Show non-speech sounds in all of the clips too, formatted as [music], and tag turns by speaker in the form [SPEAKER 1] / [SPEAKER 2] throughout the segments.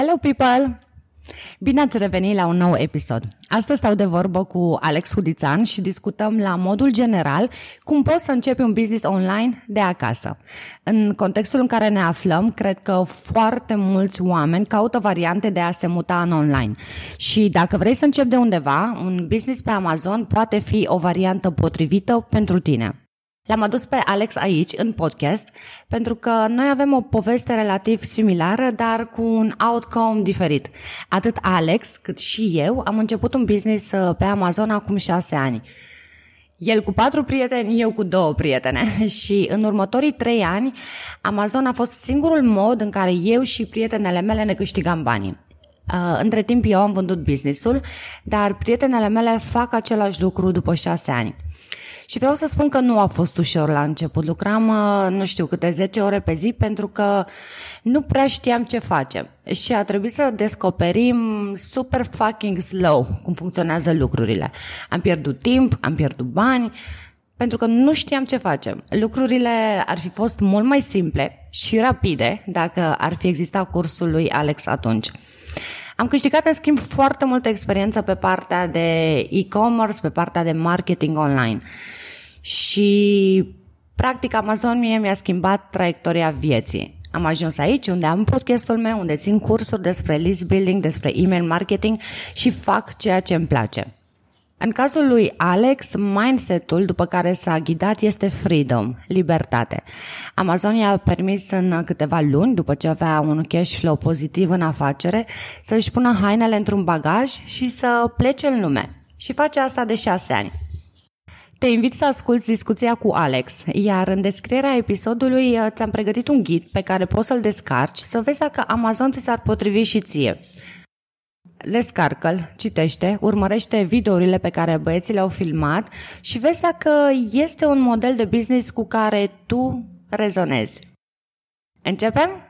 [SPEAKER 1] Hello people! Bine ați revenit la un nou episod. Astăzi stau de vorbă cu Alex Hudițan și discutăm la modul general cum poți să începi un business online de acasă. În contextul în care ne aflăm, cred că foarte mulți oameni caută variante de a se muta în online. Și dacă vrei să începi de undeva, un business pe Amazon poate fi o variantă potrivită pentru tine. L-am adus pe Alex aici, în podcast, pentru că noi avem o poveste relativ similară, dar cu un outcome diferit. Atât Alex, cât și eu am început un business uh, pe Amazon acum șase ani. El cu patru prieteni, eu cu două prietene. [laughs] Și în următorii trei ani, Amazon a fost singurul mod în care eu și prietenele mele ne câștigam banii. Uh, între timp eu am vândut businessul, dar prietenele mele fac același lucru după șase ani. Și vreau să spun că nu a fost ușor la început. Lucram, uh, nu știu, câte 10 ore pe zi pentru că nu prea știam ce facem. Și a trebuit să descoperim super fucking slow cum funcționează lucrurile. Am pierdut timp, am pierdut bani, pentru că nu știam ce facem. Lucrurile ar fi fost mult mai simple și rapide dacă ar fi existat cursul lui Alex atunci. Am câștigat, în schimb, foarte multă experiență pe partea de e-commerce, pe partea de marketing online. Și, practic, Amazon mie mi-a schimbat traiectoria vieții. Am ajuns aici unde am podcastul meu, unde țin cursuri despre list building, despre email marketing și fac ceea ce îmi place. În cazul lui Alex, mindset-ul după care s-a ghidat este freedom, libertate. Amazon i-a permis în câteva luni, după ce avea un cash flow pozitiv în afacere, să-și pună hainele într-un bagaj și să plece în lume. Și face asta de șase ani. Te invit să asculti discuția cu Alex, iar în descrierea episodului uh, ți-am pregătit un ghid pe care poți să-l descarci să vezi dacă Amazon ți s-ar potrivi și ție. Descarcă-l, citește, urmărește videourile pe care băieții le-au filmat și vezi dacă este un model de business cu care tu rezonezi. Începem?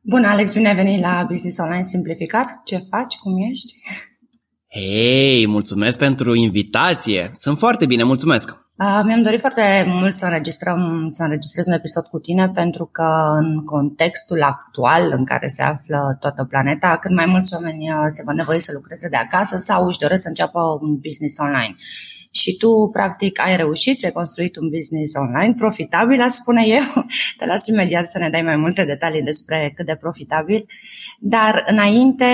[SPEAKER 1] Bună, Alex, bine ai venit la Business Online Simplificat. Ce faci? Cum ești?
[SPEAKER 2] Hei, mulțumesc pentru invitație. Sunt foarte bine, mulțumesc.
[SPEAKER 1] Uh, mi-am dorit foarte mult să înregistrăm, să înregistrez un episod cu tine pentru că în contextul actual în care se află toată planeta, când mai mulți oameni se văd nevoie să lucreze de acasă sau își doresc să înceapă un business online și tu, practic, ai reușit, să construit un business online profitabil, aș spune eu. [laughs] Te las imediat să ne dai mai multe detalii despre cât de profitabil. Dar, înainte,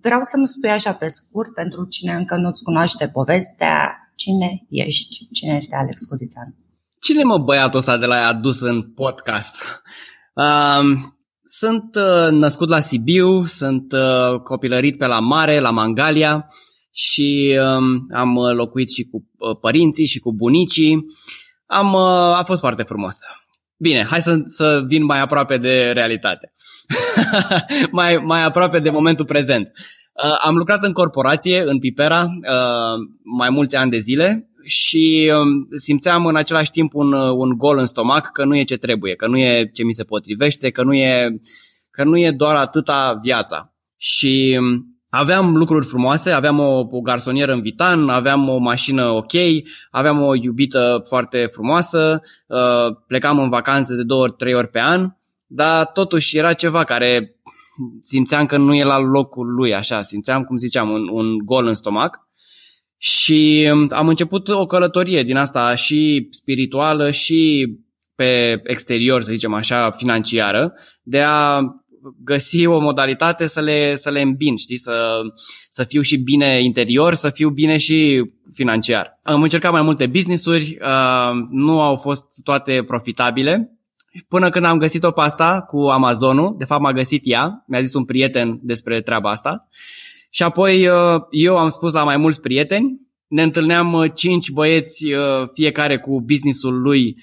[SPEAKER 1] vreau să-mi spui așa pe scurt, pentru cine încă nu-ți cunoaște povestea, cine ești? Cine este Alex Cudițan?
[SPEAKER 2] Cine mă băiatul ăsta de la adus în podcast? Um, sunt uh, născut la Sibiu, sunt uh, copilărit pe la mare, la Mangalia, și um, am uh, locuit și cu uh, părinții și cu bunicii. Am, uh, a fost foarte frumos. Bine, hai să, să vin mai aproape de realitate. [laughs] mai, mai aproape de momentul prezent. Uh, am lucrat în corporație, în Pipera, uh, mai mulți ani de zile și uh, simțeam în același timp un, uh, un gol în stomac că nu e ce trebuie, că nu e ce mi se potrivește, că nu e, că nu e doar atâta viața. Și um, Aveam lucruri frumoase, aveam o, o garsonieră în Vitan, aveam o mașină ok, aveam o iubită foarte frumoasă, uh, plecam în vacanțe de două ori, trei ori pe an, dar totuși era ceva care simțeam că nu e la locul lui, așa, simțeam, cum ziceam, un, un gol în stomac. Și um, am început o călătorie din asta și spirituală și pe exterior, să zicem așa, financiară, de a găsi o modalitate să le, să le îmbin, știi, să, să fiu și bine interior, să fiu bine și financiar. Am încercat mai multe business-uri, uh, nu au fost toate profitabile, până când am găsit-o pe asta cu Amazonul, de fapt m-a găsit ea, mi-a zis un prieten despre treaba asta. Și apoi uh, eu am spus la mai mulți prieteni, ne întâlneam uh, cinci băieți, fiecare cu businessul lui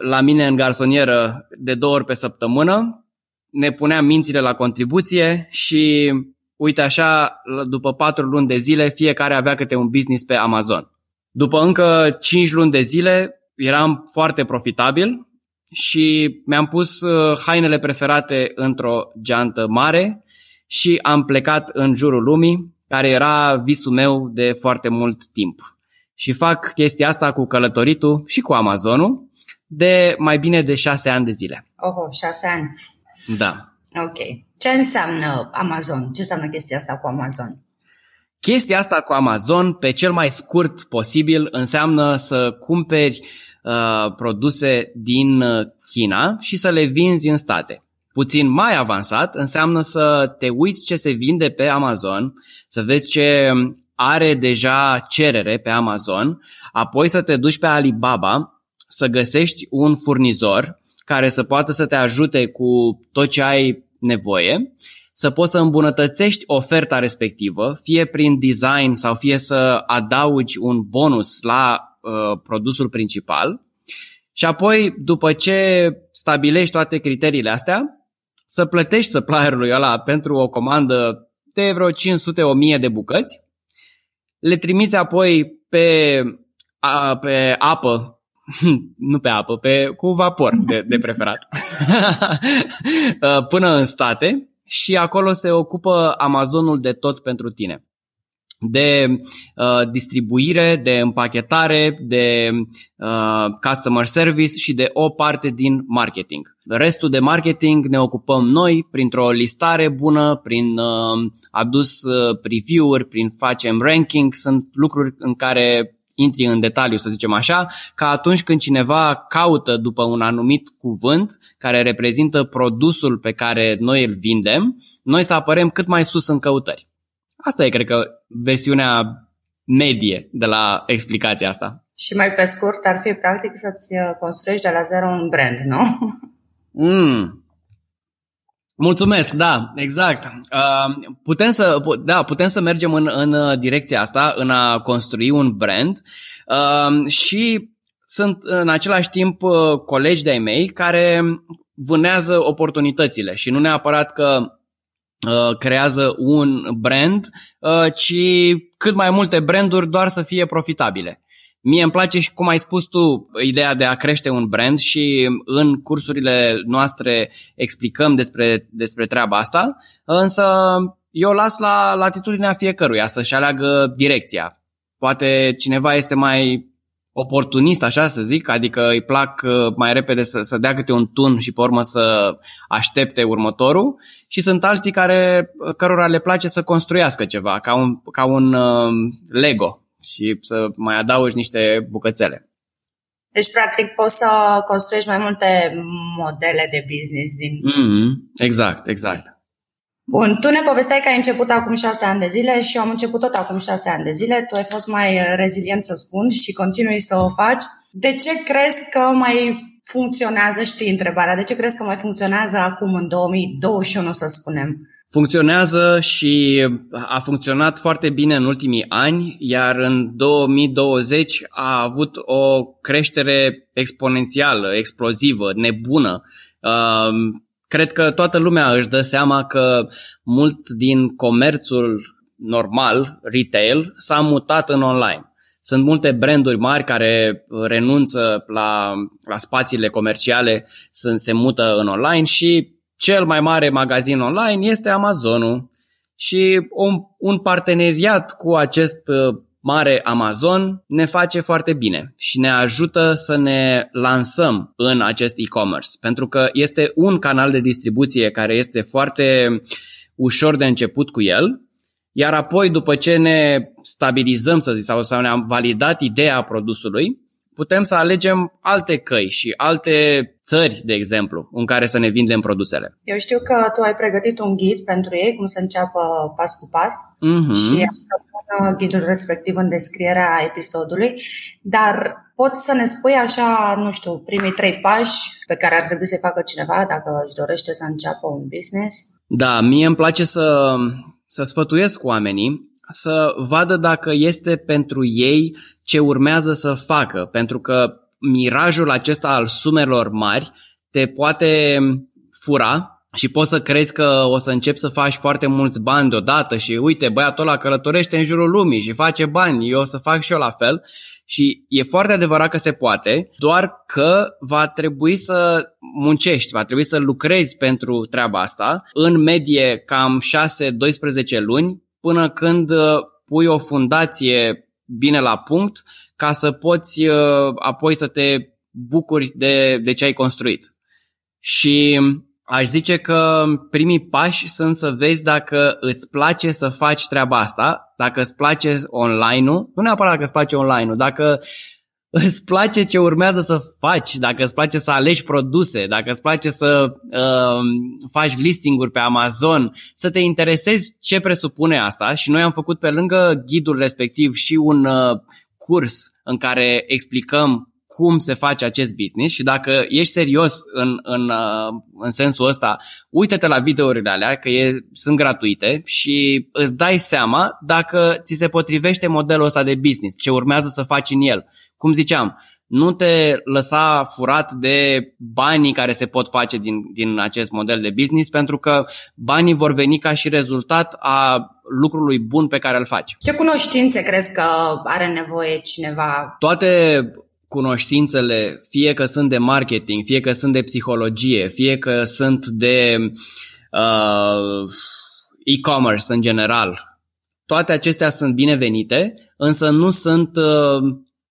[SPEAKER 2] la mine în garsonieră de două ori pe săptămână ne puneam mințile la contribuție și uite așa, după patru luni de zile, fiecare avea câte un business pe Amazon. După încă 5 luni de zile, eram foarte profitabil și mi-am pus uh, hainele preferate într-o geantă mare și am plecat în jurul lumii, care era visul meu de foarte mult timp. Și fac chestia asta cu călătoritul și cu Amazonul de mai bine de șase ani de zile.
[SPEAKER 3] Oho, șase ani.
[SPEAKER 2] Da.
[SPEAKER 3] Ok. Ce înseamnă Amazon? Ce înseamnă chestia asta cu Amazon?
[SPEAKER 2] Chestia asta cu Amazon, pe cel mai scurt posibil, înseamnă să cumperi uh, produse din uh, China și să le vinzi în state. Puțin mai avansat înseamnă să te uiți ce se vinde pe Amazon, să vezi ce are deja cerere pe Amazon, apoi să te duci pe Alibaba, să găsești un furnizor care să poată să te ajute cu tot ce ai nevoie, să poți să îmbunătățești oferta respectivă, fie prin design sau fie să adaugi un bonus la uh, produsul principal. Și apoi, după ce stabilești toate criteriile astea, să plătești supplierului ăla pentru o comandă de vreo 500-1000 de bucăți, le trimiți apoi pe, a, pe apă [laughs] nu pe apă, pe, cu vapor de, de preferat, [laughs] uh, până în state și acolo se ocupă Amazonul de tot pentru tine. De uh, distribuire, de împachetare, de uh, customer service și de o parte din marketing. Restul de marketing ne ocupăm noi printr-o listare bună, prin uh, adus uh, preview-uri, prin facem ranking, sunt lucruri în care intri în detaliu, să zicem așa, ca atunci când cineva caută după un anumit cuvânt care reprezintă produsul pe care noi îl vindem, noi să apărem cât mai sus în căutări. Asta e, cred că, versiunea medie de la explicația asta.
[SPEAKER 3] Și mai pe scurt, ar fi practic să-ți uh, construiești de la zero un brand, nu?
[SPEAKER 2] Mm, Mulțumesc, da, exact. Uh, putem să, da, putem să mergem în, în uh, direcția asta, în a construi un brand uh, și sunt în același timp colegi de-ai mei care vânează oportunitățile și nu neapărat că creează un brand, ci cât mai multe branduri doar să fie profitabile. Mie îmi place și cum ai spus tu ideea de a crește un brand și în cursurile noastre explicăm despre, despre treaba asta, însă eu las la latitudinea fiecăruia să-și aleagă direcția. Poate cineva este mai oportunist, așa să zic, adică îi plac uh, mai repede să, să dea câte un tun și pe urmă să aștepte următorul și sunt alții care, cărora le place să construiască ceva, ca un, ca un uh, Lego și să mai adaugi niște bucățele.
[SPEAKER 3] Deci, practic, poți să construiești mai multe modele de business din...
[SPEAKER 2] Mm-hmm. Exact, exact.
[SPEAKER 3] Bun, tu ne povesteai că ai început acum șase ani de zile și eu am început tot acum șase ani de zile. Tu ai fost mai rezilient, să spun, și continui să o faci. De ce crezi că mai funcționează, știi întrebarea, de ce crezi că mai funcționează acum în 2021, să spunem?
[SPEAKER 2] Funcționează și a funcționat foarte bine în ultimii ani, iar în 2020 a avut o creștere exponențială, explozivă, nebună. Um, cred că toată lumea își dă seama că mult din comerțul normal, retail, s-a mutat în online. Sunt multe branduri mari care renunță la, la spațiile comerciale, sunt, se mută în online și cel mai mare magazin online este Amazonul. Și un, un parteneriat cu acest uh, mare Amazon ne face foarte bine și ne ajută să ne lansăm în acest e-commerce, pentru că este un canal de distribuție care este foarte ușor de început cu el, iar apoi după ce ne stabilizăm, să zic, sau, sau ne-am validat ideea produsului, putem să alegem alte căi și alte țări, de exemplu, în care să ne vindem produsele.
[SPEAKER 3] Eu știu că tu ai pregătit un ghid pentru ei, cum să înceapă pas cu pas uh-huh. și am să pun ghidul respectiv în descrierea episodului, dar poți să ne spui așa, nu știu, primii trei pași pe care ar trebui să-i facă cineva dacă își dorește să înceapă un business?
[SPEAKER 2] Da, mie îmi place să, să sfătuiesc oamenii să vadă dacă este pentru ei ce urmează să facă, pentru că mirajul acesta al sumelor mari te poate fura și poți să crezi că o să începi să faci foarte mulți bani deodată și uite, băiatul ăla călătorește în jurul lumii și face bani, eu o să fac și eu la fel. Și e foarte adevărat că se poate, doar că va trebui să muncești, va trebui să lucrezi pentru treaba asta, în medie cam 6-12 luni, până când uh, pui o fundație bine la punct ca să poți uh, apoi să te bucuri de, de ce ai construit. Și Aș zice că primii pași sunt să vezi dacă îți place să faci treaba asta, dacă îți place online-ul, nu neapărat dacă îți place online-ul, dacă [laughs] îți place ce urmează să faci, dacă îți place să alegi produse, dacă îți place să uh, faci listinguri pe Amazon, să te interesezi ce presupune asta. Și noi am făcut pe lângă ghidul respectiv și un uh, curs în care explicăm cum se face acest business și dacă ești serios în, în, uh, în sensul ăsta, uite-te la videourile alea, că e, sunt gratuite și îți dai seama dacă ți se potrivește modelul ăsta de business, ce urmează să faci în el. Cum ziceam, nu te lăsa furat de banii care se pot face din, din acest model de business, pentru că banii vor veni ca și rezultat a lucrului bun pe care îl faci.
[SPEAKER 3] Ce cunoștințe crezi că are nevoie cineva?
[SPEAKER 2] Toate cunoștințele, fie că sunt de marketing, fie că sunt de psihologie, fie că sunt de uh, e-commerce în general, toate acestea sunt binevenite, însă nu sunt uh,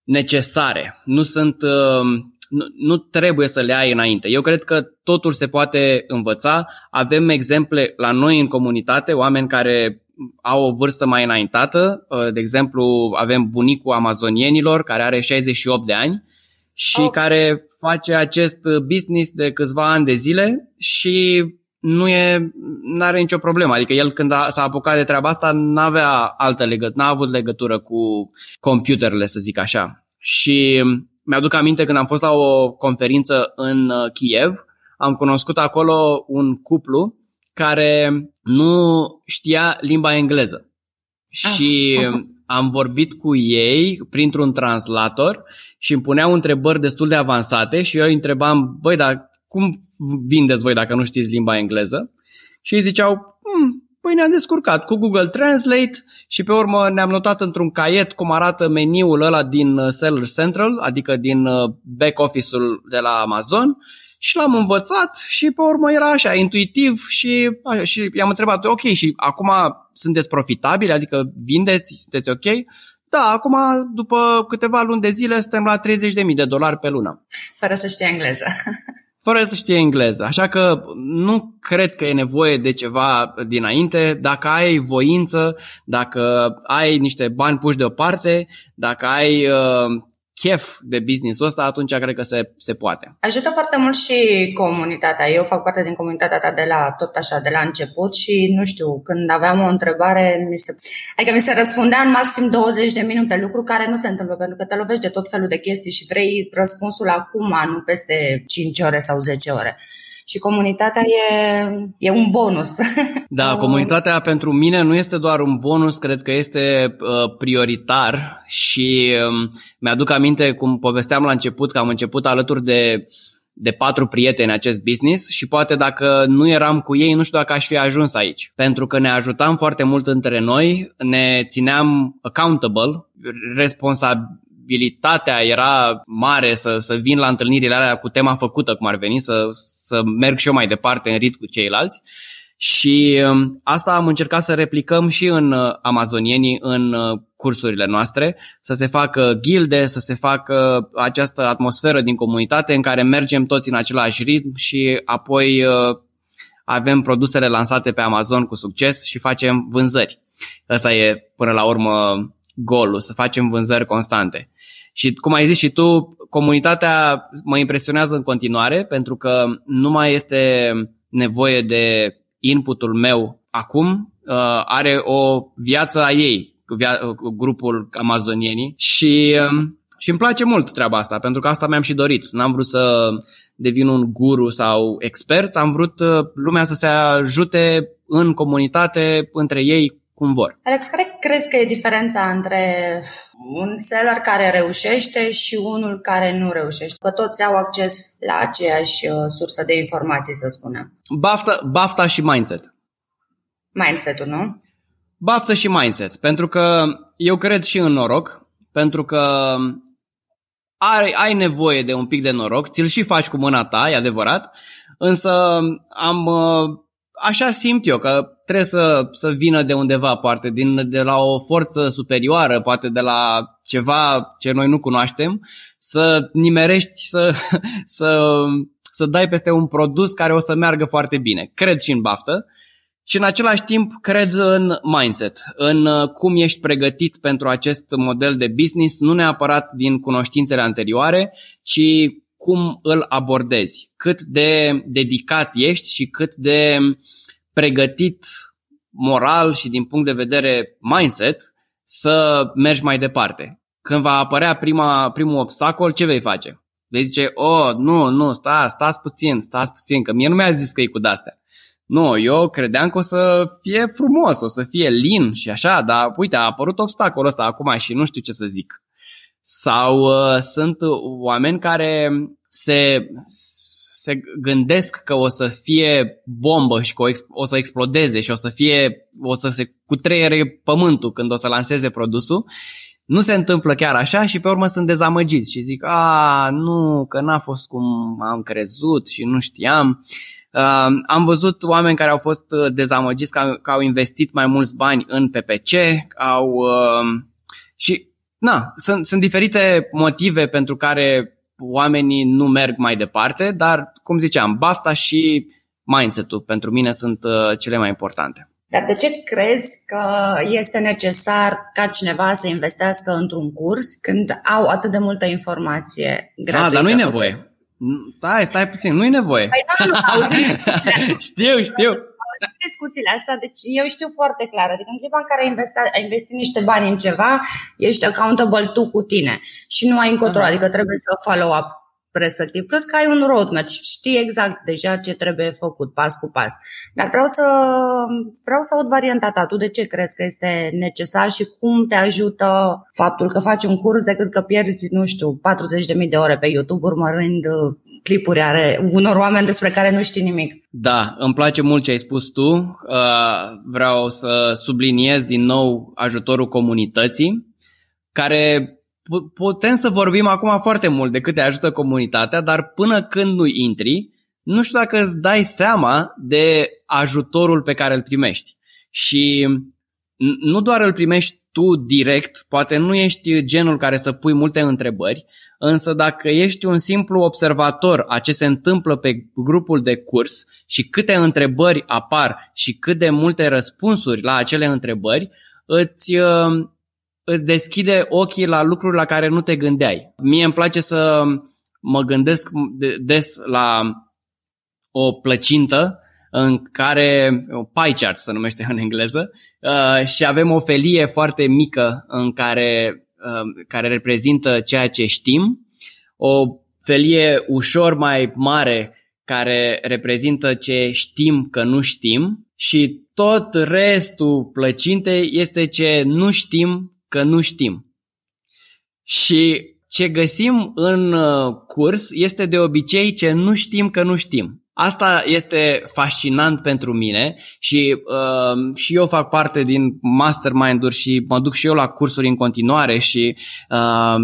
[SPEAKER 2] necesare, nu sunt uh, nu, nu trebuie să le ai înainte. Eu cred că totul se poate învăța. Avem exemple la noi în comunitate, oameni care au o vârstă mai înaintată. Uh, de exemplu, avem bunicul amazonienilor care are 68 de ani și oh. care face acest business de câțiva ani de zile și nu e, are nicio problemă. Adică el când a, s-a apucat de treaba asta n-avea altă legătură, n-a avut legătură cu computerele, să zic așa. Și mi-aduc aminte când am fost la o conferință în uh, Kiev, am cunoscut acolo un cuplu care nu știa limba engleză. Ah. Și am vorbit cu ei printr-un translator și îmi puneau întrebări destul de avansate și eu îi întrebam, băi, dar cum vindeți voi dacă nu știți limba engleză? Și ei ziceau, hm, păi ne-am descurcat cu Google Translate și pe urmă ne-am notat într-un caiet cum arată meniul ăla din uh, Seller Central, adică din uh, back office-ul de la Amazon și l-am învățat și pe urmă era așa, intuitiv și, așa, și i-am întrebat, ok, și acum sunteți profitabili, adică vindeți, sunteți ok? Da, acum după câteva luni de zile suntem la 30.000 de dolari pe lună.
[SPEAKER 3] Fără să știe engleză. [laughs]
[SPEAKER 2] Fără să știe engleză. Așa că nu cred că e nevoie de ceva dinainte. Dacă ai voință, dacă ai niște bani puși deoparte, dacă ai uh, chef de business-ul ăsta, atunci cred că se, se poate.
[SPEAKER 3] Ajută foarte mult și comunitatea. Eu fac parte din comunitatea ta de la tot așa, de la început și nu știu, când aveam o întrebare, mi se, adică mi se răspundea în maxim 20 de minute, lucru care nu se întâmplă pentru că te lovești de tot felul de chestii și vrei răspunsul acum, nu peste 5 ore sau 10 ore și comunitatea e, e un bonus. [laughs]
[SPEAKER 2] Da, comunitatea pentru mine nu este doar un bonus, cred că este uh, prioritar și uh, mi-aduc aminte cum povesteam la început că am început alături de de patru prieteni acest business și poate dacă nu eram cu ei, nu știu dacă aș fi ajuns aici. Pentru că ne ajutam foarte mult între noi, ne țineam accountable, responsabil abilitatea era mare să, să vin la întâlnirile alea cu tema făcută, cum ar veni, să, să merg și eu mai departe în rit cu ceilalți. Și um, asta am încercat să replicăm și în uh, amazonienii, în uh, cursurile noastre, să se facă gilde, să se facă această atmosferă din comunitate în care mergem toți în același ritm și apoi uh, avem produsele lansate pe Amazon cu succes și facem vânzări. Asta e până la urmă golul, să facem vânzări constante. Și cum ai zis și tu, comunitatea mă impresionează în continuare pentru că nu mai este nevoie de inputul meu acum, uh, are o viață a ei, grupul amazonienii și, um, și îmi place mult treaba asta, pentru că asta mi-am și dorit. N-am vrut să devin un guru sau expert, am vrut uh, lumea să se ajute în comunitate, între ei, cum vor.
[SPEAKER 3] Alex, care crezi că e diferența între un seller care reușește și unul care nu reușește? Că toți au acces la aceeași uh, sursă de informații, să spunem.
[SPEAKER 2] Bafta, bafta și mindset.
[SPEAKER 3] Mindset-ul, nu?
[SPEAKER 2] Baftă și mindset, pentru că eu cred și în noroc, pentru că ai, ai nevoie de un pic de noroc, ți-l și faci cu mâna ta, e adevărat, însă am, uh, așa simt eu că trebuie să, să vină de undeva, poate din, de la o forță superioară, poate de la ceva ce noi nu cunoaștem, să nimerești, să, [laughs] să, să dai peste un produs care o să meargă foarte bine. Cred și în baftă și în același timp cred în mindset, în uh, cum ești pregătit pentru acest model de business, nu neapărat din cunoștințele anterioare, ci cum îl abordezi, cât de dedicat ești și cât de pregătit moral și din punct de vedere mindset să mergi mai departe. Când va apărea prima, primul obstacol, ce vei face? Vei zice, oh, nu, nu, stați, stați puțin, stați puțin, că mie nu mi-a zis că e cu dastea. Nu, eu credeam că o să fie frumos, o să fie lin și așa, dar uite, a apărut obstacolul ăsta acum și nu știu ce să zic. Sau uh, sunt oameni care se, se gândesc că o să fie bombă și că o, o să explodeze și o să fie, o să se cutreiere pământul când o să lanseze produsul. Nu se întâmplă chiar așa și pe urmă sunt dezamăgiți și zic, a, nu, că n-a fost cum am crezut și nu știam. Uh, am văzut oameni care au fost uh, dezamăgiți că, că au investit mai mulți bani în PPC, au uh, și na, sunt, sunt diferite motive pentru care oamenii nu merg mai departe, dar, cum ziceam, bafta și mindset-ul pentru mine sunt uh, cele mai importante.
[SPEAKER 3] Dar de ce crezi că este necesar ca cineva să investească într-un curs când au atât de multă informație gratuită?
[SPEAKER 2] Ah, dar nu e nevoie. Stai, stai puțin, nu e nevoie.
[SPEAKER 3] Păi nu, nu, [laughs] auzi,
[SPEAKER 2] știu, știu. [laughs]
[SPEAKER 3] discuțiile astea, deci eu știu foarte clar. Adică în clipa în care ai investit, ai investit niște bani în ceva, ești accountable tu cu tine și nu ai încotro, adică trebuie să follow up respectiv. Plus că ai un roadmap și știi exact deja ce trebuie făcut pas cu pas. Dar vreau să, vreau să aud varianta ta. Tu de ce crezi că este necesar și cum te ajută faptul că faci un curs decât că pierzi, nu știu, 40.000 de ore pe YouTube urmărind uh, clipuri are unor oameni despre care nu știi nimic.
[SPEAKER 2] Da, îmi place mult ce ai spus tu. Uh, vreau să subliniez din nou ajutorul comunității care putem să vorbim acum foarte mult de cât te ajută comunitatea, dar până când nu intri, nu știu dacă îți dai seama de ajutorul pe care îl primești. Și nu doar îl primești tu direct, poate nu ești genul care să pui multe întrebări, însă dacă ești un simplu observator a ce se întâmplă pe grupul de curs și câte întrebări apar și cât de multe răspunsuri la acele întrebări, îți îți deschide ochii la lucruri la care nu te gândeai. Mie îmi place să mă gândesc des la o plăcintă în care, o pie chart se numește în engleză, uh, și avem o felie foarte mică în care, uh, care reprezintă ceea ce știm, o felie ușor mai mare care reprezintă ce știm că nu știm și tot restul plăcintei este ce nu știm că nu știm. Și ce găsim în uh, curs este de obicei ce nu știm că nu știm. Asta este fascinant pentru mine și, uh, și eu fac parte din mastermind-uri și mă duc și eu la cursuri în continuare și uh,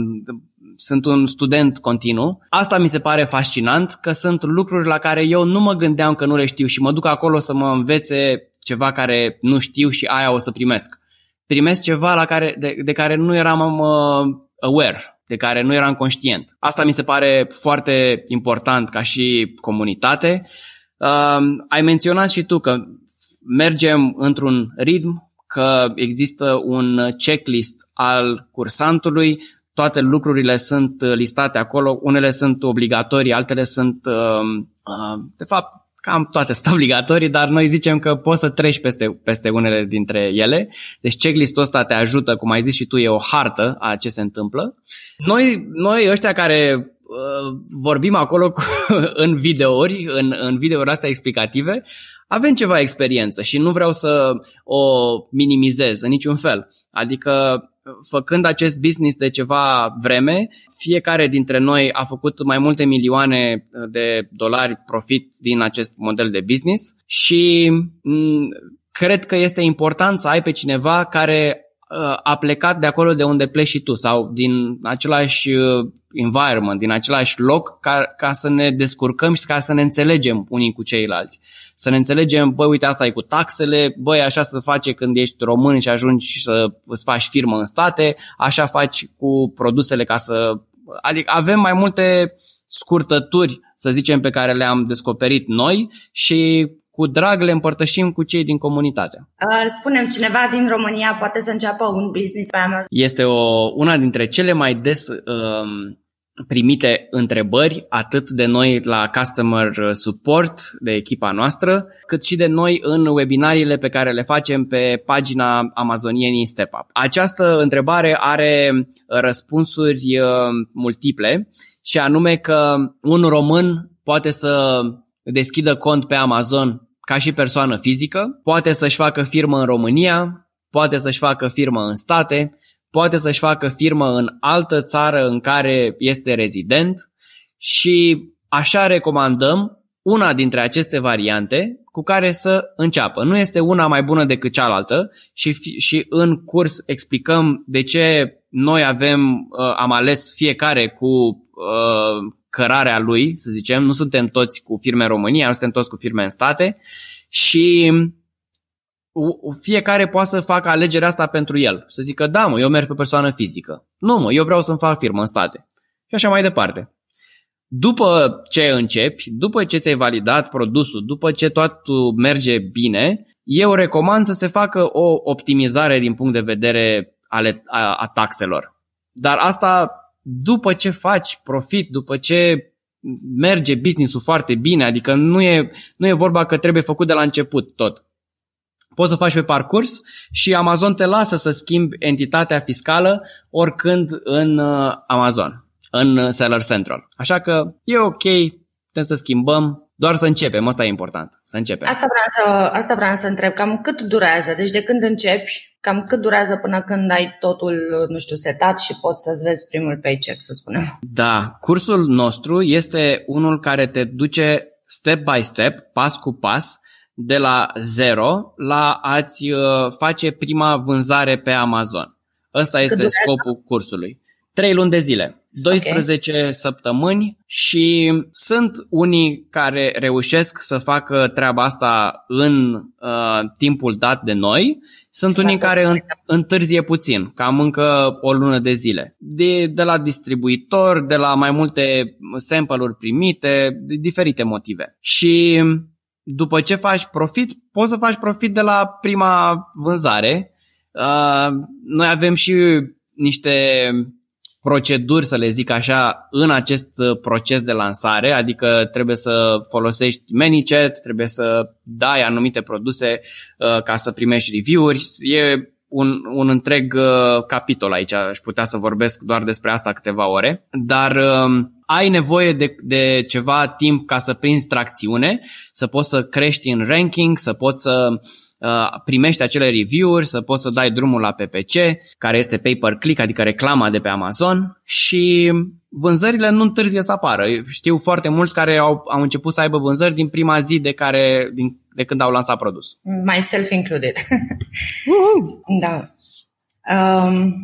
[SPEAKER 2] sunt un student continuu. Asta mi se pare fascinant că sunt lucruri la care eu nu mă gândeam că nu le știu și mă duc acolo să mă învețe ceva care nu știu și aia o să primesc primesc ceva la care, de, de care nu eram uh, aware, de care nu eram conștient. Asta mi se pare foarte important ca și comunitate. Uh, ai menționat și tu că mergem într-un ritm, că există un checklist al cursantului, toate lucrurile sunt listate acolo, unele sunt obligatorii, altele sunt, uh, uh, de fapt, cam toate sunt [laughs] obligatorii, dar noi zicem că poți să treci peste, peste unele dintre ele. Deci checklist-ul ăsta te ajută, cum ai zis și tu, e o hartă a ce se întâmplă. Noi, noi ăștia care uh, vorbim acolo cu, [laughs] în videouri, în, în videouri astea explicative, avem ceva experiență și nu vreau să o minimizez în niciun fel. Adică făcând acest business de ceva vreme, fiecare dintre noi a făcut mai multe milioane de dolari profit din acest model de business și mm, cred că este important să ai pe cineva care uh, a plecat de acolo de unde pleci și tu sau din același uh, environment, din același loc ca, ca să ne descurcăm și ca să ne înțelegem unii cu ceilalți. Să ne înțelegem, băi, uite, asta e cu taxele, băi, așa se face când ești român și ajungi să îți faci firmă în state, așa faci cu produsele ca să... Adică avem mai multe scurtături, să zicem, pe care le-am descoperit noi și cu drag le împărtășim cu cei din comunitate.
[SPEAKER 3] Spunem, cineva din România poate să înceapă un business pe Amazon?
[SPEAKER 2] Este o, una dintre cele mai des um, primite întrebări atât de noi la customer support de echipa noastră, cât și de noi în webinariile pe care le facem pe pagina Amazonienii Step Up. Această întrebare are răspunsuri uh, multiple și anume că un român poate să deschidă cont pe Amazon ca și persoană fizică, poate să-și facă firmă în România, poate să-și facă firmă în state, poate să-și facă firmă în altă țară în care este rezident și așa recomandăm una dintre aceste variante cu care să înceapă. Nu este una mai bună decât cealaltă și, și în curs explicăm de ce noi avem, uh, am ales fiecare cu uh, cărarea lui, să zicem, nu suntem toți cu firme în România, nu suntem toți cu firme în state și fiecare poate să facă alegerea asta pentru el. Să zică, da mă, eu merg pe persoană fizică. Nu mă, eu vreau să-mi fac firmă în state. Și așa mai departe. După ce începi, după ce ți-ai validat produsul, după ce totul merge bine, eu recomand să se facă o optimizare din punct de vedere ale, a, a taxelor. Dar asta după ce faci profit, după ce merge business-ul foarte bine, adică nu e, nu e vorba că trebuie făcut de la început tot. Poți să faci pe parcurs și Amazon te lasă să schimbi entitatea fiscală oricând în uh, Amazon, în Seller Central. Așa că e ok, putem să schimbăm, doar să începem, asta e important, să începem.
[SPEAKER 3] Asta vreau să, asta vreau să întreb, cam cât durează? Deci de când începi Cam cât durează până când ai totul, nu știu, setat și poți să-ți vezi primul paycheck, să spunem?
[SPEAKER 2] Da, cursul nostru este unul care te duce step by step, pas cu pas, de la zero la a-ți uh, face prima vânzare pe Amazon. Ăsta este scopul cursului. Trei luni de zile, 12 okay. săptămâni și sunt unii care reușesc să facă treaba asta în uh, timpul dat de noi sunt unii care întârzie puțin, cam încă o lună de zile. De, de la distribuitor, de la mai multe sample-uri primite, de diferite motive. Și după ce faci profit, poți să faci profit de la prima vânzare. Uh, noi avem și niște proceduri, să le zic așa, în acest uh, proces de lansare, adică trebuie să folosești ManyChat, trebuie să dai anumite produse uh, ca să primești review-uri. E un, un întreg uh, capitol aici, aș putea să vorbesc doar despre asta câteva ore, dar uh, ai nevoie de, de ceva timp ca să prinzi tracțiune, să poți să crești în ranking, să poți să uh, Uh, primești acele review-uri, să poți să dai drumul la PPC, care este pay-per-click, adică reclama de pe Amazon și vânzările nu întârzie să apară. Știu foarte mulți care au, au început să aibă vânzări din prima zi de, care, din, de când au lansat produs.
[SPEAKER 3] Myself included. da. Um,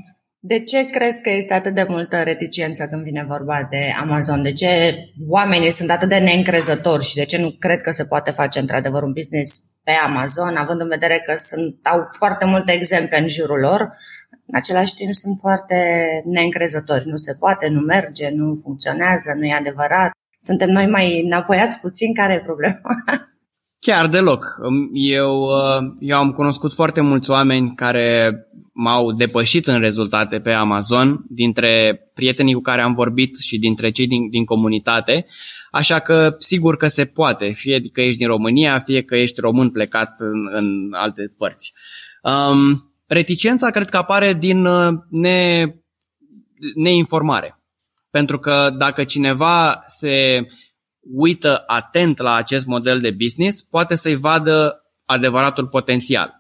[SPEAKER 3] de ce crezi că este atât de multă reticență când vine vorba de Amazon? De ce oamenii sunt atât de neîncrezători și de ce nu cred că se poate face într-adevăr un business pe Amazon, având în vedere că sunt, au foarte multe exemple în jurul lor, în același timp sunt foarte neîncrezători. Nu se poate, nu merge, nu funcționează, nu e adevărat. Suntem noi mai înapoiați puțin? Care e problema?
[SPEAKER 2] Chiar deloc. Eu, uh, eu am cunoscut foarte mulți oameni care m-au depășit în rezultate pe Amazon, dintre prietenii cu care am vorbit și dintre cei din, din comunitate. Așa că sigur că se poate, fie că ești din România, fie că ești român plecat în, în alte părți. Um, reticența cred că apare din uh, ne, neinformare. Pentru că dacă cineva se uită atent la acest model de business poate să-i vadă adevăratul potențial.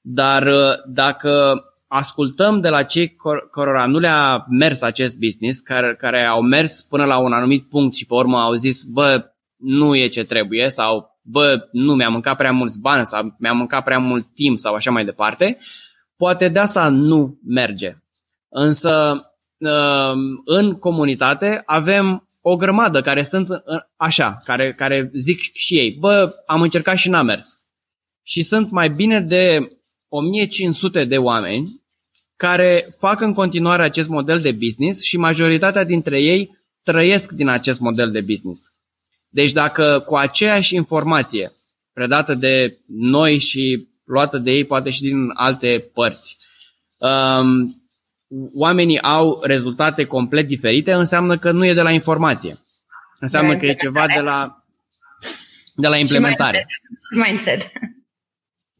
[SPEAKER 2] Dar uh, dacă ascultăm de la cei cărora nu le-a mers acest business, care, care au mers până la un anumit punct și pe urmă au zis, bă, nu e ce trebuie sau bă, nu, mi-a mâncat prea mulți bani sau mi-a mâncat prea mult timp sau așa mai departe, poate de asta nu merge. Însă uh, în comunitate avem o grămadă care sunt uh, așa, care, care zic și ei, bă, am încercat și n-a mers. Și sunt mai bine de 1500 de oameni care fac în continuare acest model de business și majoritatea dintre ei trăiesc din acest model de business. Deci dacă cu aceeași informație predată de noi și luată de ei poate și din alte părți, um, oamenii au rezultate complet diferite, înseamnă că nu e de la informație. Înseamnă că e ceva de la, de la implementare.
[SPEAKER 3] Și mindset.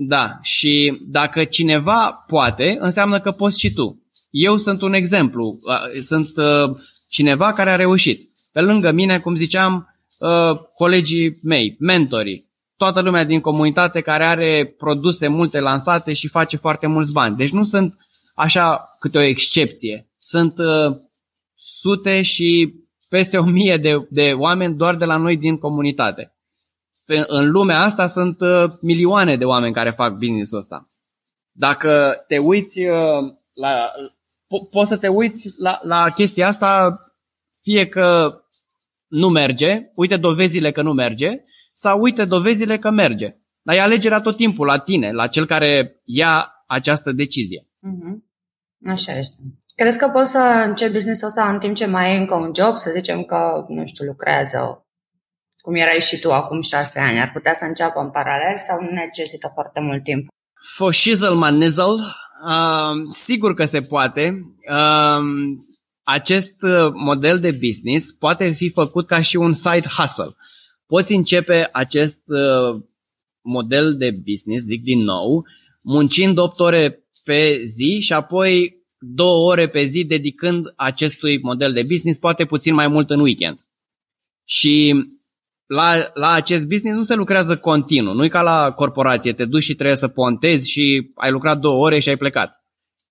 [SPEAKER 2] Da, și dacă cineva poate, înseamnă că poți și tu. Eu sunt un exemplu, sunt uh, cineva care a reușit. Pe lângă mine, cum ziceam, uh, colegii mei, mentorii, toată lumea din comunitate care are produse multe lansate și face foarte mulți bani. Deci nu sunt așa câte o excepție. Sunt uh, sute și peste o mie de, de oameni doar de la noi din comunitate. Pe, în lumea asta sunt uh, milioane de oameni care fac business-ul ăsta. Dacă te uiți uh, la... Po- poți să te uiți la, la chestia asta fie că nu merge, uite dovezile că nu merge, sau uite dovezile că merge. Dar e alegerea tot timpul la tine, la cel care ia această decizie.
[SPEAKER 3] Mm-hmm. Așa este. Crezi că poți să începi business-ul ăsta în timp ce mai ai încă un job, să zicem că, nu știu, lucrează cum erai și tu acum șase ani, ar putea să înceapă în paralel sau nu necesită foarte mult timp?
[SPEAKER 2] For shizzle man nizzle, uh, sigur că se poate. Uh, acest uh, model de business poate fi făcut ca și un side hustle. Poți începe acest uh, model de business, zic din nou, muncind 8 ore pe zi și apoi două ore pe zi dedicând acestui model de business, poate puțin mai mult în weekend. Și la, la acest business nu se lucrează continuu. Nu e ca la corporație, te duci și trebuie să pontezi și ai lucrat două ore și ai plecat.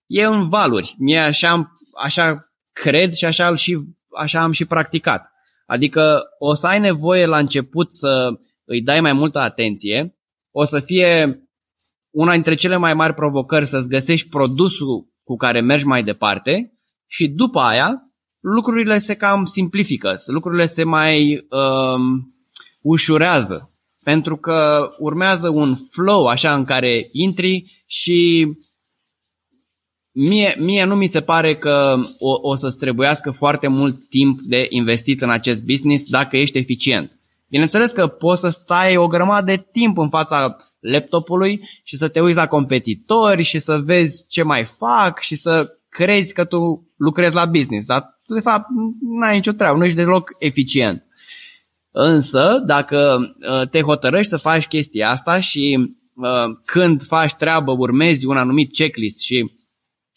[SPEAKER 2] E în valuri. Mie așa, așa cred și așa, și așa am și practicat. Adică o să ai nevoie la început să îi dai mai multă atenție, o să fie una dintre cele mai mari provocări să-ți găsești produsul cu care mergi mai departe și după aia lucrurile se cam simplifică, lucrurile se mai um, ușurează pentru că urmează un flow așa în care intri și mie, mie nu mi se pare că o, o să-ți trebuiască foarte mult timp de investit în acest business dacă ești eficient. Bineînțeles că poți să stai o grămadă de timp în fața laptopului și să te uiți la competitori și să vezi ce mai fac și să crezi că tu lucrezi la business, dar tu de fapt n-ai nicio treabă, nu ești deloc eficient. Însă, dacă uh, te hotărăști să faci chestia asta și uh, când faci treabă urmezi un anumit checklist și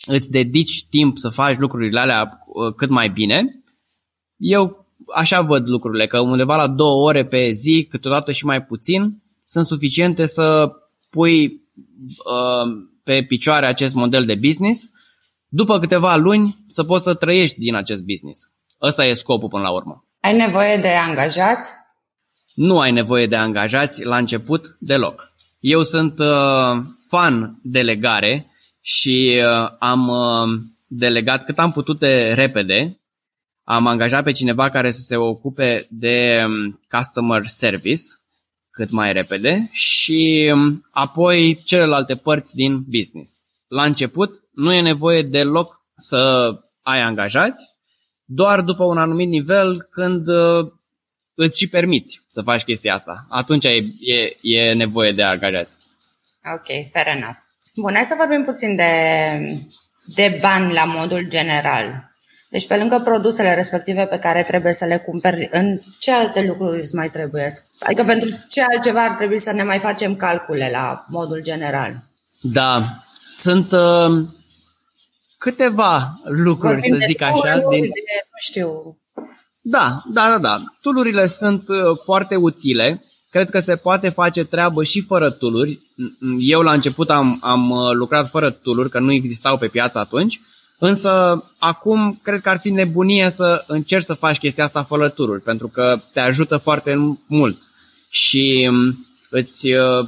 [SPEAKER 2] îți dedici timp să faci lucrurile alea uh, cât mai bine, eu așa văd lucrurile, că undeva la două ore pe zi, câteodată și mai puțin, sunt suficiente să pui uh, pe picioare acest model de business, după câteva luni să poți să trăiești din acest business. Ăsta e scopul până la urmă.
[SPEAKER 3] Ai nevoie de angajați?
[SPEAKER 2] Nu ai nevoie de angajați la început deloc. Eu sunt uh, fan delegare și uh, am uh, delegat cât am putut de repede. Am angajat pe cineva care să se ocupe de um, customer service cât mai repede și um, apoi celelalte părți din business. La început nu e nevoie deloc să ai angajați, doar după un anumit nivel când uh, îți și permiți să faci chestia asta. Atunci e, e, e nevoie de angajați.
[SPEAKER 3] Ok, fair enough. Bun, hai să vorbim puțin de, de bani la modul general. Deci pe lângă produsele respective pe care trebuie să le cumperi, în ce alte lucruri îți mai trebuie? Adică pentru ce altceva ar trebui să ne mai facem calcule la modul general?
[SPEAKER 2] Da, sunt uh, câteva lucruri, Vorbim să zic așa.
[SPEAKER 3] Din... De, nu știu,
[SPEAKER 2] Da, da, da, da. Tulurile sunt uh, foarte utile. Cred că se poate face treabă și fără tuluri. Eu la început am, am uh, lucrat fără tuluri, că nu existau pe piață atunci. Însă acum cred că ar fi nebunie să încerci să faci chestia asta fără tuluri, pentru că te ajută foarte mult. Și um, îți, uh,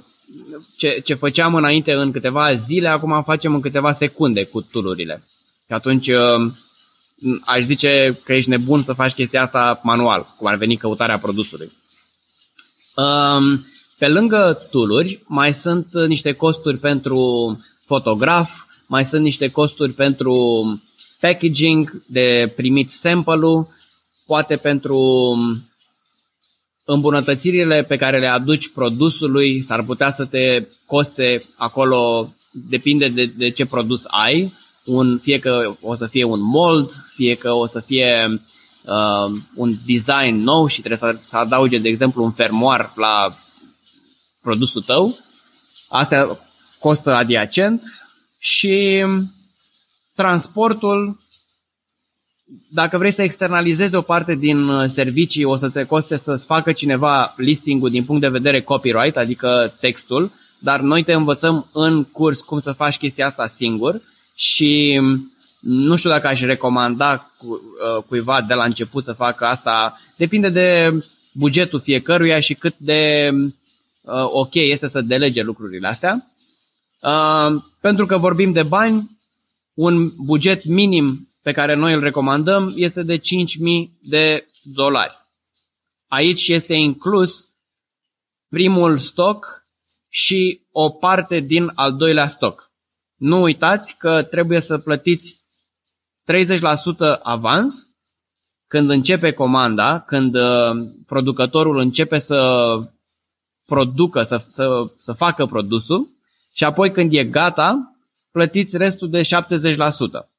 [SPEAKER 2] ce, ce făceam înainte în câteva zile, acum facem în câteva secunde cu tulurile. Și atunci aș zice că ești nebun să faci chestia asta manual, cum ar veni căutarea produsului. Um, pe lângă tooluri, mai sunt niște costuri pentru fotograf, mai sunt niște costuri pentru packaging, de primit sample-ul, poate pentru îmbunătățirile pe care le aduci produsului, s-ar putea să te coste acolo, depinde de, de ce produs ai, un, fie că o să fie un mold, fie că o să fie uh, un design nou și trebuie să, să adauge, de exemplu, un fermoar la produsul tău. Astea costă adiacent și transportul, dacă vrei să externalizezi o parte din uh, servicii, o să te coste să-ți facă cineva listing-ul din punct de vedere copyright, adică textul, dar noi te învățăm în curs cum să faci chestia asta singur și nu știu dacă aș recomanda cu, uh, cuiva de la început să facă asta. Depinde de bugetul fiecăruia și cât de uh, ok este să delege lucrurile astea. Uh, pentru că vorbim de bani, un buget minim pe care noi îl recomandăm este de 5.000 de dolari. Aici este inclus primul stoc și o parte din al doilea stoc. Nu uitați că trebuie să plătiți 30% avans când începe comanda, când uh, producătorul începe să producă, să, să, să facă produsul și apoi când e gata, plătiți restul de 70%.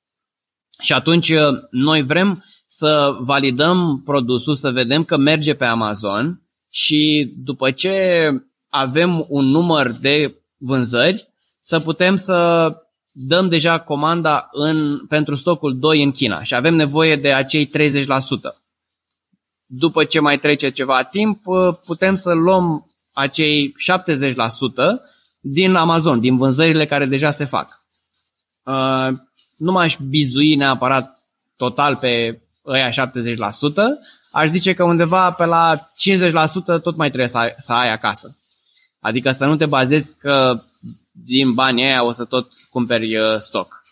[SPEAKER 2] Și atunci uh, noi vrem să validăm produsul, să vedem că merge pe Amazon și după ce avem un număr de vânzări, să putem să dăm deja comanda în, pentru stocul 2 în China și avem nevoie de acei 30%. După ce mai trece ceva timp, putem să luăm acei 70% din Amazon, din vânzările care deja se fac. Uh, nu m-aș bizui neapărat total pe ăia 70%, aș zice că undeva pe la 50% tot mai trebuie să ai, să ai acasă. Adică să nu te bazezi că din banii aia o să tot cumperi uh, stoc.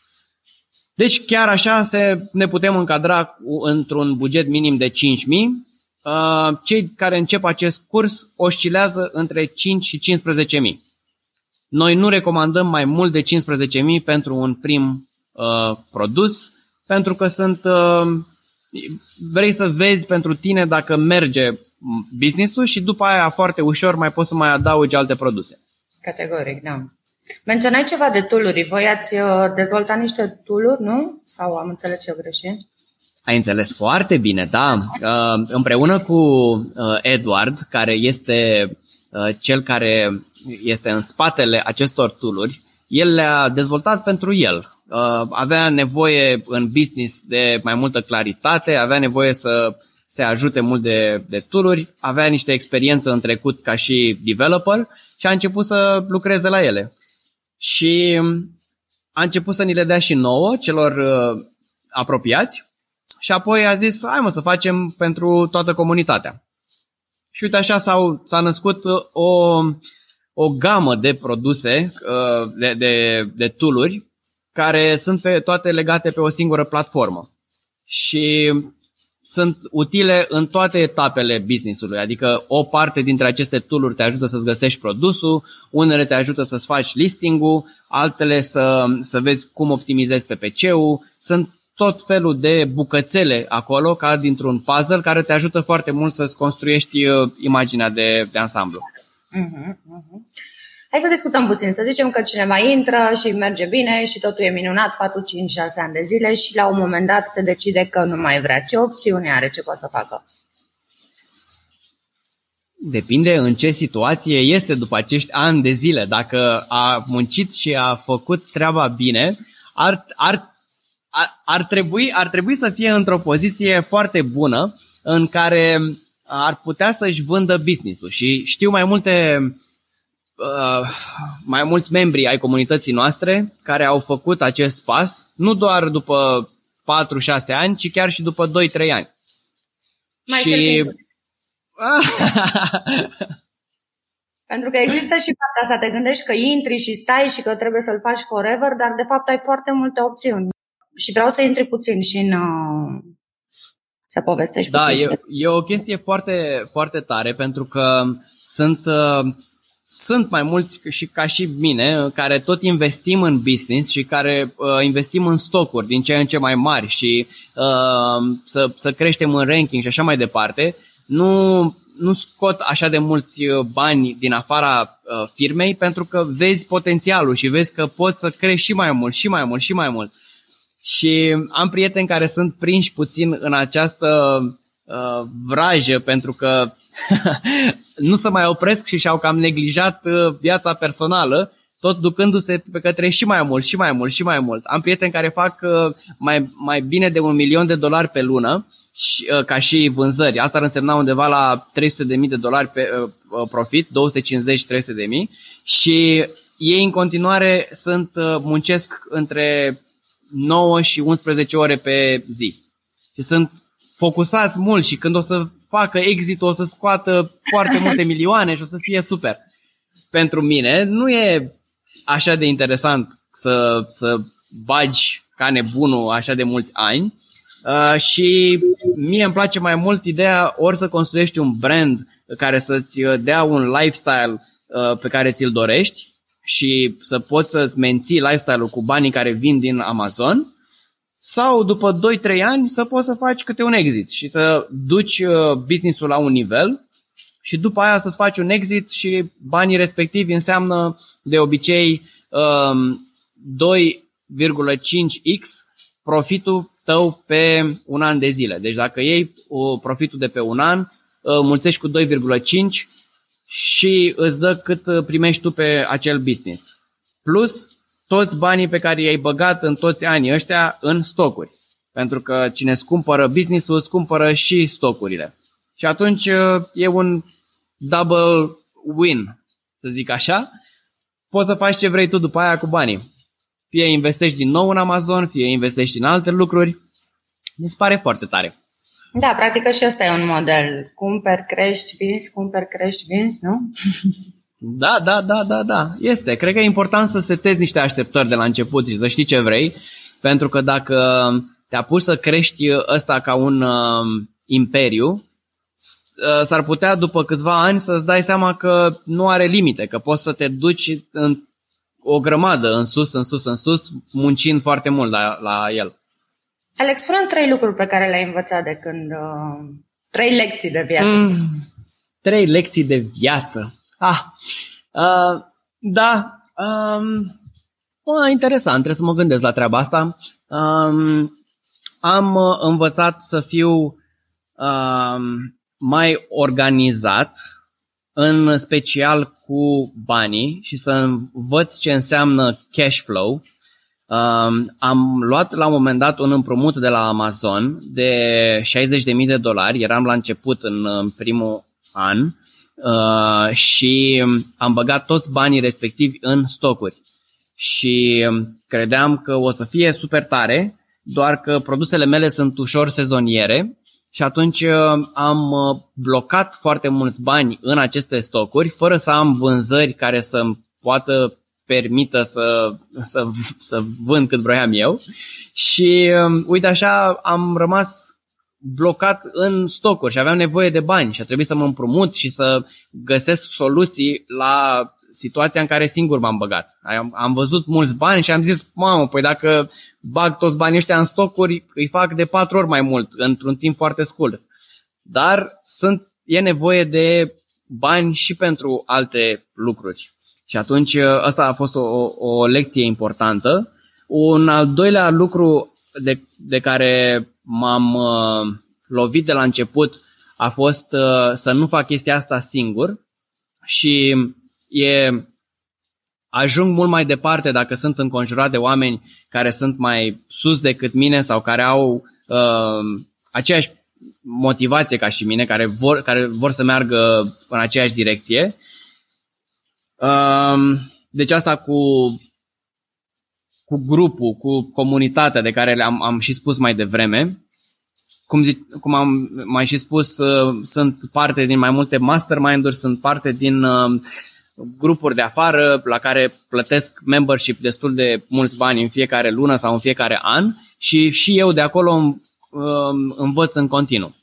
[SPEAKER 2] Deci chiar așa se, ne putem încadra într-un buget minim de 5.000. Uh, cei care încep acest curs oscilează între 5 și 15.000. Noi nu recomandăm mai mult de 15.000 pentru un prim uh, produs, pentru că sunt uh, vrei să vezi pentru tine dacă merge businessul și după aia foarte ușor mai poți să mai adaugi alte produse.
[SPEAKER 3] Categoric, da. Menționai ceva de tooluri. Voi ați uh, dezvoltat niște tooluri, nu? Sau am înțeles eu greșit?
[SPEAKER 2] Ai înțeles foarte bine, da. Uh, împreună cu uh, Edward, care este cel care este în spatele acestor tooluri, el le-a dezvoltat pentru el. Avea nevoie în business de mai multă claritate, avea nevoie să se ajute mult de, de tooluri, avea niște experiență în trecut ca și developer și a început să lucreze la ele și a început să ni le dea și nouă, celor uh, apropiați, și apoi a zis, hai mă să facem pentru toată comunitatea. Și uite așa s-au, s-a născut uh, o, o gamă de produse, uh, de, de, de tooluri, care sunt pe, toate legate pe o singură platformă. Și sunt utile în toate etapele businessului, adică o parte dintre aceste tooluri te ajută să-ți găsești produsul, unele te ajută să-ți faci listing-ul, altele să, să vezi cum optimizezi PPC-ul, sunt tot felul de bucățele acolo, ca dintr-un puzzle, care te ajută foarte mult să-ți construiești uh, imaginea de, de ansamblu. Uh-huh, uh-huh.
[SPEAKER 3] Hai să discutăm puțin. Să zicem că cineva intră și merge bine și totul e minunat 4, 5, 6 ani de zile și la un moment dat se decide că nu mai vrea. Ce opțiune are? Ce poate să facă?
[SPEAKER 2] Depinde în ce situație este după acești ani de zile. Dacă a muncit și a făcut treaba bine, ar, ar, ar, ar, trebui, ar trebui să fie într-o poziție foarte bună în care ar putea să-și vândă business-ul și știu mai multe uh, mai mulți membri ai comunității noastre care au făcut acest pas, nu doar după 4-6 ani, ci chiar și după 2-3 ani.
[SPEAKER 3] Mai și... [laughs] Pentru că există și partea asta, te gândești că intri și stai și că trebuie să-l faci forever, dar de fapt ai foarte multe opțiuni. Și vreau să intri puțin și în... Uh, să povestești
[SPEAKER 2] da,
[SPEAKER 3] puțin.
[SPEAKER 2] Da, e, e o chestie foarte, foarte tare pentru că sunt, uh, sunt mai mulți și ca și mine care tot investim în business și care uh, investim în stocuri din ce în ce mai mari și uh, să, să creștem în ranking și așa mai departe. Nu nu scot așa de mulți uh, bani din afara uh, firmei pentru că vezi potențialul și vezi că poți să crești și mai mult, și mai mult, și mai mult. Și am prieteni care sunt prinși puțin în această uh, vrajă pentru că [laughs] nu se mai opresc și și-au cam neglijat uh, viața personală, tot ducându-se pe către și mai mult, și mai mult, și mai mult. Am prieteni care fac uh, mai, mai bine de un milion de dolari pe lună și, uh, ca și vânzări. Asta ar însemna undeva la 300.000 de dolari pe uh, uh profit, 250-300.000 și ei în continuare sunt uh, muncesc între 9 și 11 ore pe zi. Și sunt focusați mult și când o să facă exit o să scoată foarte multe [laughs] milioane și o să fie super. Pentru mine nu e așa de interesant să, să bagi ca nebunul așa de mulți ani, Uh, și mie îmi place mai mult ideea ori să construiești un brand care să-ți uh, dea un lifestyle uh, pe care ți-l dorești și să poți să-ți menții lifestyle-ul cu banii care vin din Amazon sau după 2-3 ani să poți să faci câte un exit și să duci uh, business-ul la un nivel și după aia să-ți faci un exit și banii respectivi înseamnă de obicei um, 2,5x profitul tău pe un an de zile. Deci dacă iei o profitul de pe un an, mulțești cu 2,5 și îți dă cât primești tu pe acel business. Plus toți banii pe care i-ai băgat în toți anii ăștia în stocuri. Pentru că cine îți cumpără business-ul, îți cumpără și stocurile. Și atunci e un double win, să zic așa. Poți să faci ce vrei tu după aia cu banii fie investești din nou în Amazon, fie investești în alte lucruri. Mi se pare foarte tare.
[SPEAKER 3] Da, practic și ăsta e un model. Cumperi, crești, vinzi, cumperi, crești, vinzi, nu? [laughs]
[SPEAKER 2] Da, da, da, da, da. Este. Cred că e important să setezi niște așteptări de la început și să știi ce vrei, pentru că dacă te apuci să crești ăsta ca un uh, imperiu, uh, s-ar putea după câțiva ani să-ți dai seama că nu are limite, că poți să te duci în o grămadă în sus, în sus, în sus, muncind foarte mult la, la el.
[SPEAKER 3] Alex, spune trei lucruri pe care le-ai învățat de când... Uh, trei lecții de viață. Mm,
[SPEAKER 2] trei lecții de viață. Ah, uh, da, um, uh, interesant, trebuie să mă gândesc la treaba asta. Um, am uh, învățat să fiu um, mai organizat în special cu banii și să învăț ce înseamnă cash flow. Um, am luat la un moment dat un împrumut de la Amazon de 60.000 de dolari, eram la început în, în primul an uh, și am băgat toți banii respectivi în stocuri. Și credeam că o să fie super tare, doar că produsele mele sunt ușor sezoniere și atunci uh, am uh, blocat foarte mulți bani în aceste stocuri fără să am vânzări care să-mi poată permită să, să, să vând cât vroiam eu. Și um, uite așa am rămas blocat în stocuri și aveam nevoie de bani și a trebuit să mă împrumut și să găsesc soluții la situația în care singur m-am băgat. Am, am văzut mulți bani și am zis, mamă, păi dacă bag toți banii ăștia în stocuri, îi fac de patru ori mai mult într-un timp foarte scurt. Dar sunt, e nevoie de bani și pentru alte lucruri. Și atunci asta a fost o, o lecție importantă. Un al doilea lucru de, de care m-am uh, lovit de la început a fost uh, să nu fac chestia asta singur și e ajung mult mai departe dacă sunt înconjurat de oameni care sunt mai sus decât mine sau care au uh, aceeași motivație ca și mine, care vor, care vor să meargă în aceeași direcție. Um, deci asta cu, cu grupul, cu comunitatea de care am, am și spus mai devreme. Cum, zic, cum am mai și spus, uh, sunt parte din mai multe mastermind-uri, sunt parte din uh, grupuri de afară la care plătesc membership destul de mulți bani în fiecare lună sau în fiecare an și și eu de acolo um, învăț în continuu.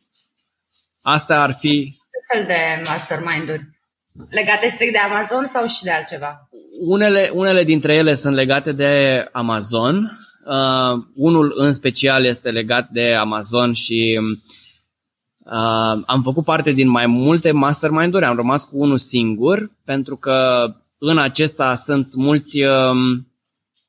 [SPEAKER 2] Asta ar fi...
[SPEAKER 3] Ce fel de mastermind-uri? Legate strict de Amazon sau și de altceva?
[SPEAKER 2] Unele, unele dintre ele sunt legate de Amazon. Uh, unul în special este legat de Amazon și uh, am făcut parte din mai multe mastermind-uri, am rămas cu unul singur, pentru că în acesta sunt mulți, uh,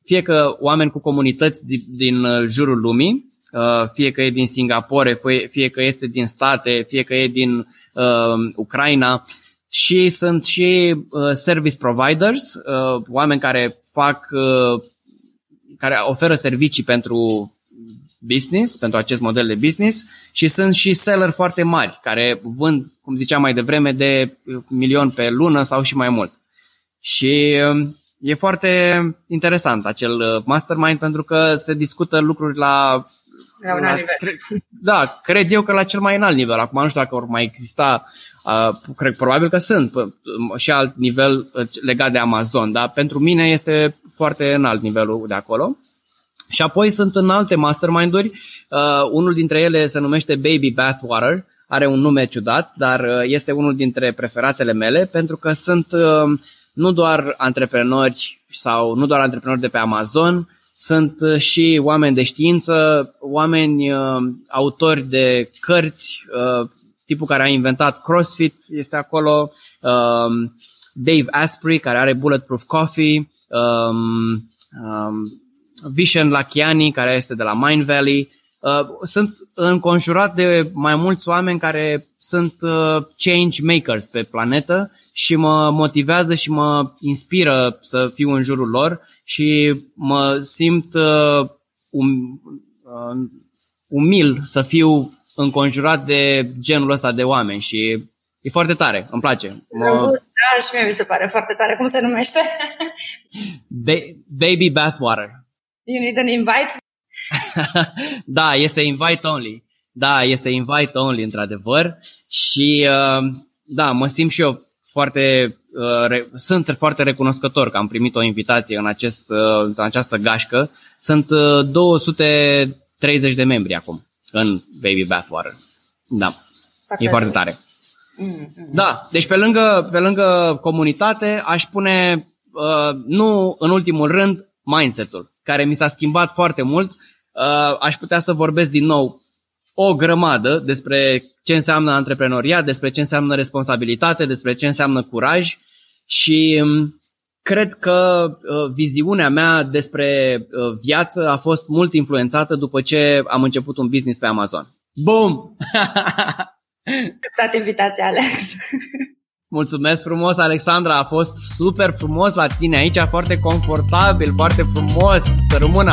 [SPEAKER 2] fie că oameni cu comunități din, din jurul lumii, uh, fie că e din Singapore, fie, fie că este din state, fie că e din uh, Ucraina, și sunt și uh, service providers, uh, oameni care fac, uh, care oferă servicii pentru business, pentru acest model de business și sunt și seller foarte mari care vând, cum ziceam mai devreme, de milion pe lună sau și mai mult. Și uh, e foarte interesant acel uh, mastermind pentru că se discută lucruri la
[SPEAKER 3] la un alt nivel. Cre,
[SPEAKER 2] da, cred eu că la cel mai înalt nivel. Acum nu știu dacă vor mai exista, uh, cred probabil că sunt și alt nivel uh, legat de Amazon, dar pentru mine este foarte înalt nivelul de acolo. Și apoi sunt în alte mastermind-uri. Uh, unul dintre ele se numește Baby Bathwater. Are un nume ciudat, dar uh, este unul dintre preferatele mele pentru că sunt uh, nu doar antreprenori sau nu doar antreprenori de pe Amazon, sunt uh, și oameni de știință, oameni uh, autori de cărți, uh, tipul care a inventat CrossFit este acolo, uh, Dave Asprey, care are Bulletproof Coffee, um, um, Vishen Lakiani, care este de la Mind Valley. Uh, sunt înconjurat de mai mulți oameni care sunt uh, change makers pe planetă și mă motivează și mă inspiră să fiu în jurul lor și mă simt uh, um, uh, umil să fiu înconjurat de genul ăsta de oameni și e foarte tare, îmi place.
[SPEAKER 3] Mă... Da, și mie mi se pare foarte tare. Cum se numește?
[SPEAKER 2] Ba- baby Bathwater.
[SPEAKER 3] You need an invite? [laughs]
[SPEAKER 2] da, este invite only. Da, este invite only, într-adevăr. Și uh, da, mă simt și eu foarte, uh, re, sunt foarte recunoscător că am primit o invitație în, acest, uh, în această gașcă. Sunt uh, 230 de membri acum în Baby Bathwater. Da, foarte e foarte tare. Mm-hmm. Da, deci pe lângă, pe lângă comunitate aș pune, uh, nu în ultimul rând, mindset-ul, care mi s-a schimbat foarte mult. Uh, aș putea să vorbesc din nou o grămadă despre ce înseamnă antreprenoriat, despre ce înseamnă responsabilitate, despre ce înseamnă curaj și um, cred că uh, viziunea mea despre uh, viață a fost mult influențată după ce am început un business pe Amazon. Boom!
[SPEAKER 3] Acceptat invitația, Alex.
[SPEAKER 2] Mulțumesc frumos, Alexandra, a fost super frumos la tine aici, foarte confortabil, foarte frumos, să rămână